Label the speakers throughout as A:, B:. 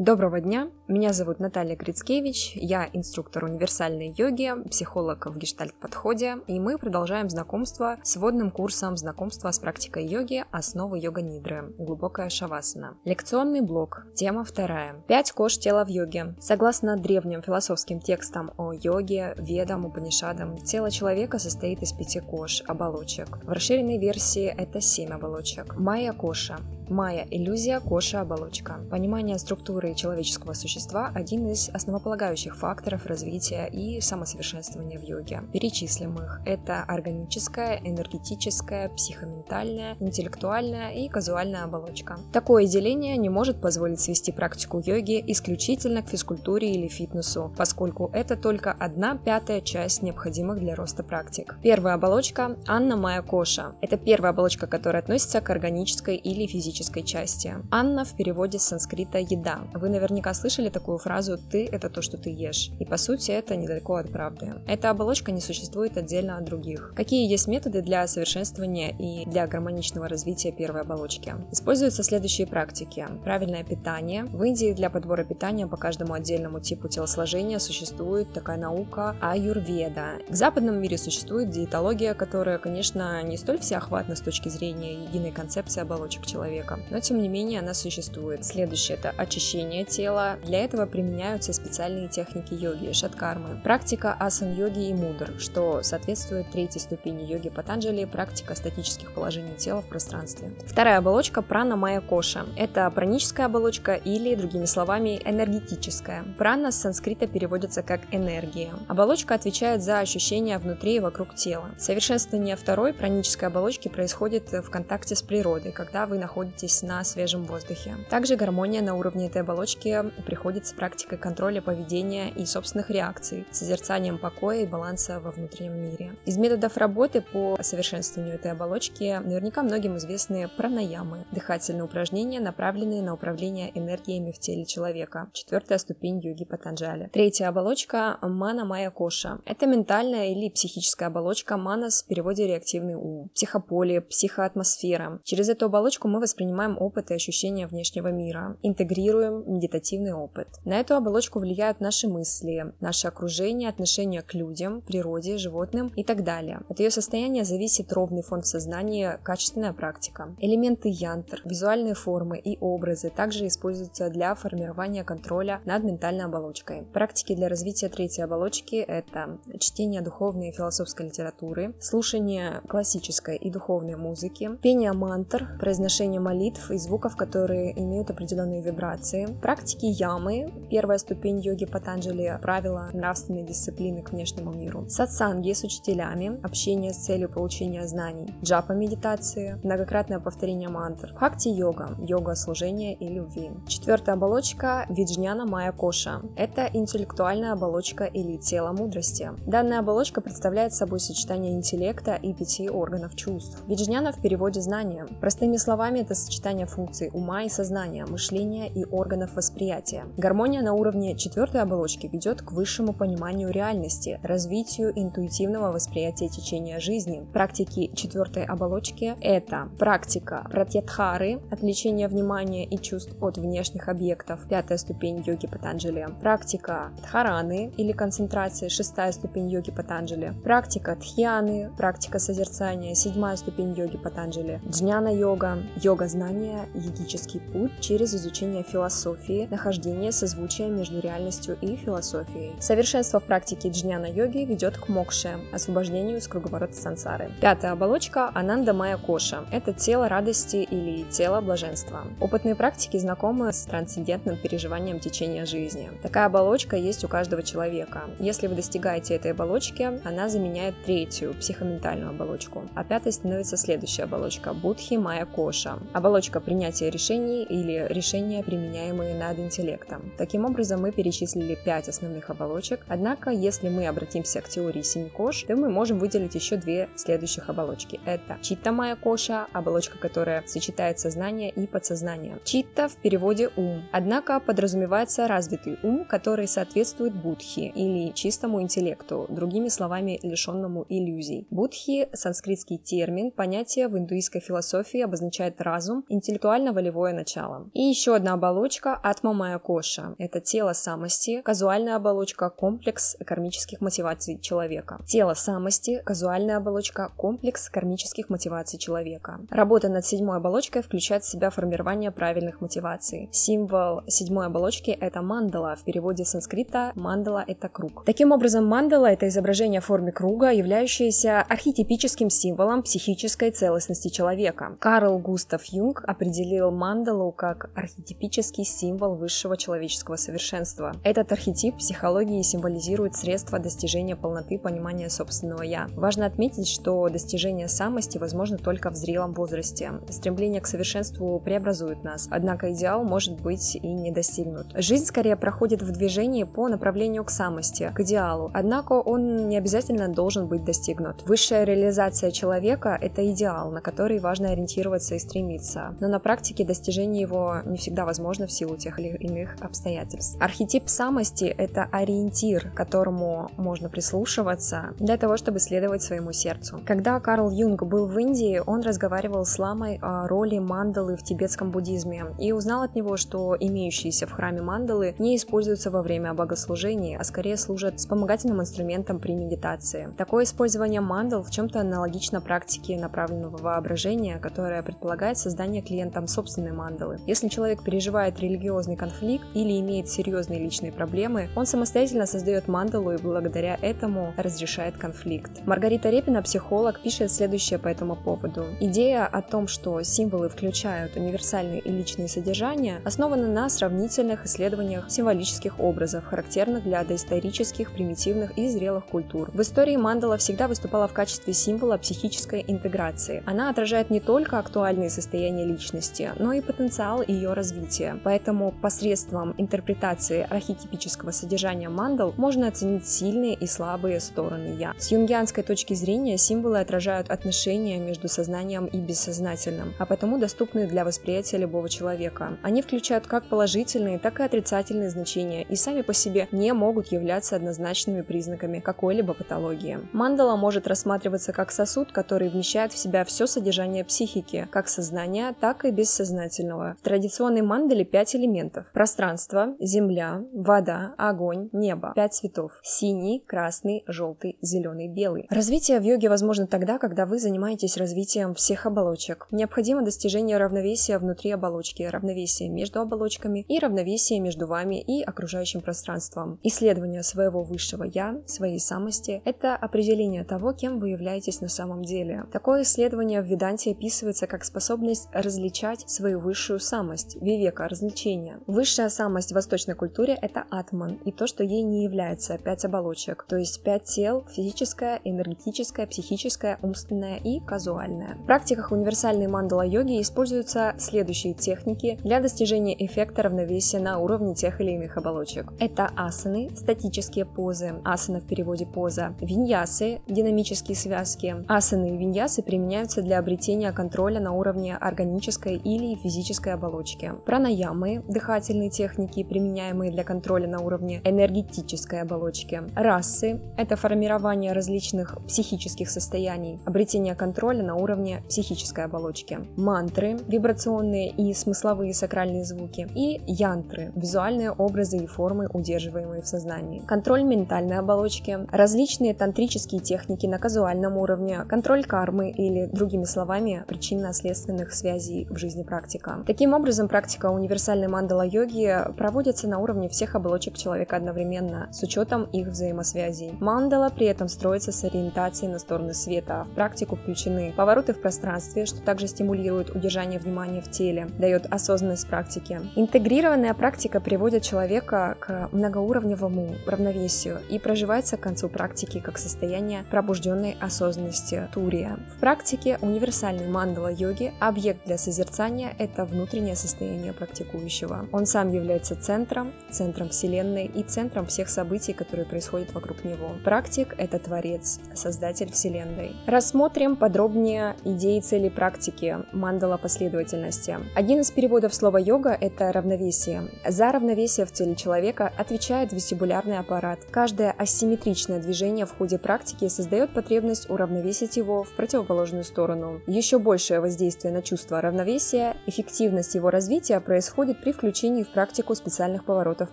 A: Доброго дня, меня зовут Наталья Грицкевич, я инструктор универсальной йоги, психолог в гештальт-подходе, и мы продолжаем знакомство с водным курсом знакомства с практикой йоги «Основы йога-нидры. Глубокая шавасана». Лекционный блок, тема вторая. Пять кож тела в йоге. Согласно древним философским текстам о йоге, ведам, упанишадам, тело человека состоит из пяти кож, оболочек. В расширенной версии это семь оболочек. Майя коша Майя – иллюзия, коша – оболочка. Понимание структуры человеческого существа – один из основополагающих факторов развития и самосовершенствования в йоге. Перечислим их. Это органическая, энергетическая, психоментальная, интеллектуальная и казуальная оболочка. Такое деление не может позволить свести практику йоги исключительно к физкультуре или фитнесу, поскольку это только одна пятая часть необходимых для роста практик. Первая оболочка – Анна Майя Коша. Это первая оболочка, которая относится к органической или физической практической части. Анна в переводе с санскрита «еда». Вы наверняка слышали такую фразу «ты – это то, что ты ешь». И по сути это недалеко от правды. Эта оболочка не существует отдельно от других. Какие есть методы для совершенствования и для гармоничного развития первой оболочки? Используются следующие практики. Правильное питание. В Индии для подбора питания по каждому отдельному типу телосложения существует такая наука аюрведа. В западном мире существует диетология, которая, конечно, не столь всеохватна с точки зрения единой концепции оболочек человека, человека, но тем не менее она существует. Следующее это очищение тела. Для этого применяются специальные техники йоги, шаткармы. Практика асан-йоги и мудр, что соответствует третьей ступени йоги Патанджали, практика статических положений тела в пространстве. Вторая оболочка прана майя коша. Это праническая оболочка или, другими словами, энергетическая. Прана с санскрита переводится как энергия. Оболочка отвечает за ощущения внутри и вокруг тела. Совершенствование второй пранической оболочки происходит в контакте с природой, когда вы находитесь находитесь на свежем воздухе. Также гармония на уровне этой оболочки приходит с практикой контроля поведения и собственных реакций, созерцанием покоя и баланса во внутреннем мире. Из методов работы по совершенствованию этой оболочки наверняка многим известны пранаямы, дыхательные упражнения, направленные на управление энергиями в теле человека. Четвертая ступень йоги Патанджали. Третья оболочка – мана майя коша. Это ментальная или психическая оболочка манас в переводе реактивный ум. Психополе, психоатмосфера. Через эту оболочку мы воспринимаем воспринимаем опыт и ощущения внешнего мира, интегрируем медитативный опыт. На эту оболочку влияют наши мысли, наше окружение, отношение к людям, природе, животным и так далее. От ее состояния зависит ровный фон в сознании, качественная практика. Элементы янтр, визуальные формы и образы также используются для формирования контроля над ментальной оболочкой. Практики для развития третьей оболочки – это чтение духовной и философской литературы, слушание классической и духовной музыки, пение мантр, произношение молитв и звуков, которые имеют определенные вибрации. Практики ямы, первая ступень йоги Патанджали, правила нравственной дисциплины к внешнему миру. Сатсанги с учителями, общение с целью получения знаний. Джапа медитации, многократное повторение мантр. Хакти йога, йога служения и любви. Четвертая оболочка Виджняна Майя Коша. Это интеллектуальная оболочка или тело мудрости. Данная оболочка представляет собой сочетание интеллекта и пяти органов чувств. Виджняна в переводе знания. Простыми словами, это сочетание функций ума и сознания, мышления и органов восприятия. Гармония на уровне четвертой оболочки ведет к высшему пониманию реальности, развитию интуитивного восприятия течения жизни. Практики четвертой оболочки – это практика пратьядхары, отвлечение внимания и чувств от внешних объектов, пятая ступень йоги Патанджали, практика дхараны или концентрации, шестая ступень йоги Патанджали, практика тхьяны, практика созерцания, седьмая ступень йоги Патанджали, джняна йога, йога знания йогический путь через изучение философии, нахождение созвучия между реальностью и философией. Совершенство в практике джняна-йоги ведет к мокше, освобождению из круговорота сансары. Пятая оболочка – ананда майя коша. Это тело радости или тело блаженства. Опытные практики знакомы с трансцендентным переживанием течения жизни. Такая оболочка есть у каждого человека. Если вы достигаете этой оболочки, она заменяет третью, психоментальную оболочку. А пятой становится следующая оболочка – будхи майя коша оболочка принятия решений или решения, применяемые над интеллектом. Таким образом, мы перечислили пять основных оболочек, однако, если мы обратимся к теории семи кош, то мы можем выделить еще две следующих оболочки. Это читта майя коша, оболочка, которая сочетает сознание и подсознание. Читта в переводе ум, однако подразумевается развитый ум, который соответствует будхи или чистому интеллекту, другими словами, лишенному иллюзий. Будхи – санскритский термин, понятие в индуистской философии обозначает разум, разум, интеллектуально-волевое начало. И еще одна оболочка Атма Коша – это тело самости, казуальная оболочка, комплекс кармических мотиваций человека. Тело самости, казуальная оболочка, комплекс кармических мотиваций человека. Работа над седьмой оболочкой включает в себя формирование правильных мотиваций. Символ седьмой оболочки – это мандала, в переводе с санскрита мандала – это круг. Таким образом, мандала – это изображение в форме круга, являющееся архетипическим символом психической целостности человека. Карл Густав Юнг определил мандалу как архетипический символ высшего человеческого совершенства. Этот архетип психологии символизирует средства достижения полноты понимания собственного «я». Важно отметить, что достижение самости возможно только в зрелом возрасте. Стремление к совершенству преобразует нас, однако идеал может быть и не достигнут. Жизнь скорее проходит в движении по направлению к самости, к идеалу, однако он не обязательно должен быть достигнут. Высшая реализация человека – это идеал, на который важно ориентироваться и стремиться, но на практике достижение его не всегда возможно в силу тех или иных обстоятельств. Архетип самости – это ориентир, к которому можно прислушиваться для того, чтобы следовать своему сердцу. Когда Карл Юнг был в Индии, он разговаривал с ламой о роли мандалы в тибетском буддизме и узнал от него, что имеющиеся в храме мандалы не используются во время богослужений, а скорее служат вспомогательным инструментом при медитации. Такое использование мандал в чем-то аналогично практике направленного воображения, которая предполагает создание клиентам собственной мандалы. Если человек переживает религиозный конфликт или имеет серьезные личные проблемы, он самостоятельно создает мандалу и благодаря этому разрешает конфликт. Маргарита Репина, психолог, пишет следующее по этому поводу. Идея о том, что символы включают универсальные и личные содержания, основана на сравнительных исследованиях символических образов, характерных для доисторических, примитивных и зрелых культур. В истории мандала всегда выступала в качестве символа психической интеграции. Она отражает не только актуальные состояния личности, но и потенциал ее развития. Поэтому посредством интерпретации архетипического содержания мандал можно оценить сильные и слабые стороны «я». С юнгианской точки зрения символы отражают отношения между сознанием и бессознательным, а потому доступны для восприятия любого человека. Они включают как положительные, так и отрицательные значения и сами по себе не могут являться однозначными признаками какой-либо патологии. Мандала может рассматриваться как сосуд, который вмещает в себя все содержание психики, как сознания, так и бессознательного. В традиционной мандале пять элементов. Пространство, земля, вода, огонь, небо. Пять цветов. Синий, красный, желтый, зеленый, белый. Развитие в йоге возможно тогда, когда вы занимаетесь развитием всех оболочек. Необходимо достижение равновесия внутри оболочки, равновесие между оболочками и равновесие между вами и окружающим пространством. Исследование своего высшего «я», своей самости – это определение того, кем вы являетесь на самом деле. Такое исследование в Веданте описывается как способность различать свою высшую самость, вивека, развлечения. Высшая самость в восточной культуре – это атман, и то, что ей не является пять оболочек, то есть пять тел – физическое, энергетическое, психическое, умственное и казуальное. В практиках универсальной мандала-йоги используются следующие техники для достижения эффекта равновесия на уровне тех или иных оболочек. Это асаны, статические позы, асана в переводе поза, виньясы, динамические связки. Асаны и виньясы применяются для обретения контроля на уровне органической или физической оболочки. Пранаямы – дыхательные техники, применяемые для контроля на уровне энергетической оболочки. Расы – это формирование различных психических состояний, обретение контроля на уровне психической оболочки. Мантры – вибрационные и смысловые сакральные звуки. И янтры – визуальные образы и формы, удерживаемые в сознании. Контроль ментальной оболочки, различные тантрические техники на казуальном уровне, контроль кармы или, другими словами, причинно-следственных связей в жизни практика. Таким образом, практика универсальной мандала-йоги проводится на уровне всех оболочек человека одновременно, с учетом их взаимосвязей. Мандала при этом строится с ориентацией на стороны света. В практику включены повороты в пространстве, что также стимулирует удержание внимания в теле, дает осознанность практики. Интегрированная практика приводит человека к многоуровневому равновесию и проживается к концу практики как состояние пробужденной осознанности Турия. В практике универсальной мандала-йоги объект для созерцания – это внутреннее состояние практикующего. Он сам является центром, центром Вселенной и центром всех событий, которые происходят вокруг него. Практик – это Творец, Создатель Вселенной. Рассмотрим подробнее идеи и цели практики мандала последовательности. Один из переводов слова йога – это равновесие. За равновесие в теле человека отвечает вестибулярный аппарат. Каждое асимметричное движение в ходе практики создает потребность уравновесить его в противоположную сторону. Еще большее воздействие на чувство чувство равновесия, эффективность его развития происходит при включении в практику специальных поворотов в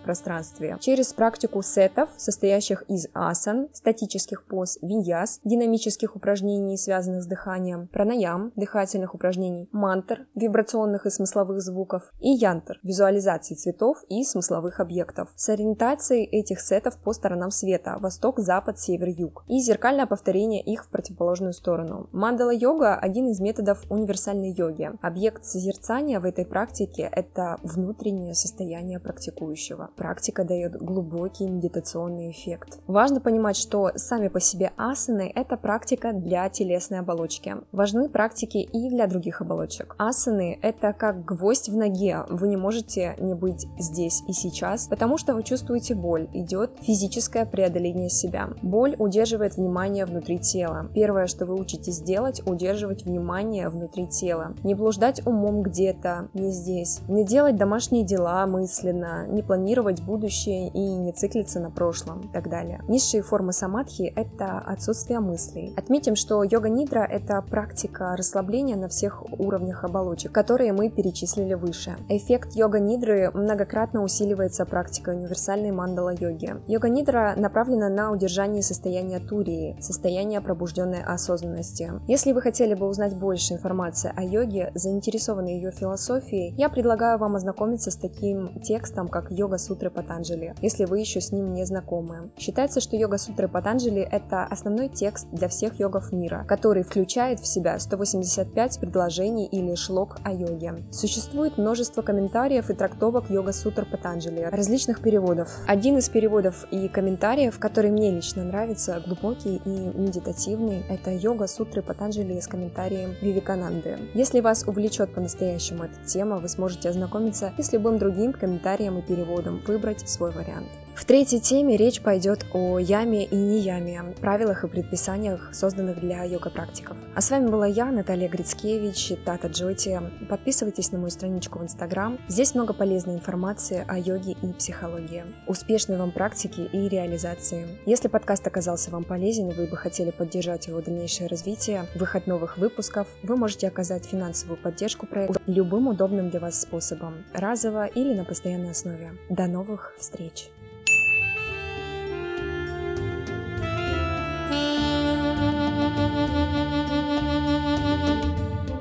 A: пространстве. Через практику сетов, состоящих из асан, статических поз, виньяс, динамических упражнений, связанных с дыханием, пранаям, дыхательных упражнений, мантр, вибрационных и смысловых звуков, и янтр, визуализации цветов и смысловых объектов, с ориентацией этих сетов по сторонам света – восток, запад, север, юг, и зеркальное повторение их в противоположную сторону. Мандала-йога – один из методов универсальной йоги. Объект созерцания в этой практике – это внутреннее состояние практикующего. Практика дает глубокий медитационный эффект. Важно понимать, что сами по себе асаны – это практика для телесной оболочки. Важны практики и для других оболочек. Асаны – это как гвоздь в ноге. Вы не можете не быть здесь и сейчас, потому что вы чувствуете боль. Идет физическое преодоление себя. Боль удерживает внимание внутри тела. Первое, что вы учитесь делать, удерживать внимание внутри тела. Не блуждать умом где-то, не здесь. Не делать домашние дела мысленно, не планировать будущее и не циклиться на прошлом и так далее. Низшие формы самадхи – это отсутствие мыслей. Отметим, что йога-нидра – это практика расслабления на всех уровнях оболочек, которые мы перечислили выше. Эффект йога-нидры многократно усиливается практикой универсальной мандала-йоги. Йога-нидра направлена на удержание состояния турии, состояния пробужденной осознанности. Если вы хотели бы узнать больше информации о йоге, заинтересованы ее философией, я предлагаю вам ознакомиться с таким текстом, как Йога-сутры Патанджали, если вы еще с ним не знакомы. Считается, что Йога-сутры Патанджали – это основной текст для всех йогов мира, который включает в себя 185 предложений или шлок о йоге. Существует множество комментариев и трактовок Йога-сутр Патанджали, различных переводов. Один из переводов и комментариев, который мне лично нравится, глубокий и медитативный, это Йога-сутры Патанджали с комментарием Вивикананды. Если вас увлечет по-настоящему эта тема, вы сможете ознакомиться и с любым другим комментарием и переводом, выбрать свой вариант. В третьей теме речь пойдет о яме и не яме, правилах и предписаниях, созданных для йога-практиков. А с вами была я, Наталья Грицкевич, Тата Джоти. Подписывайтесь на мою страничку в Инстаграм. Здесь много полезной информации о йоге и психологии. Успешной вам практики и реализации. Если подкаст оказался вам полезен и вы бы хотели поддержать его дальнейшее развитие, выход новых выпусков, вы можете оказать финансовую поддержку проекта любым удобным для вас способом, разово или на постоянной основе. До новых встреч!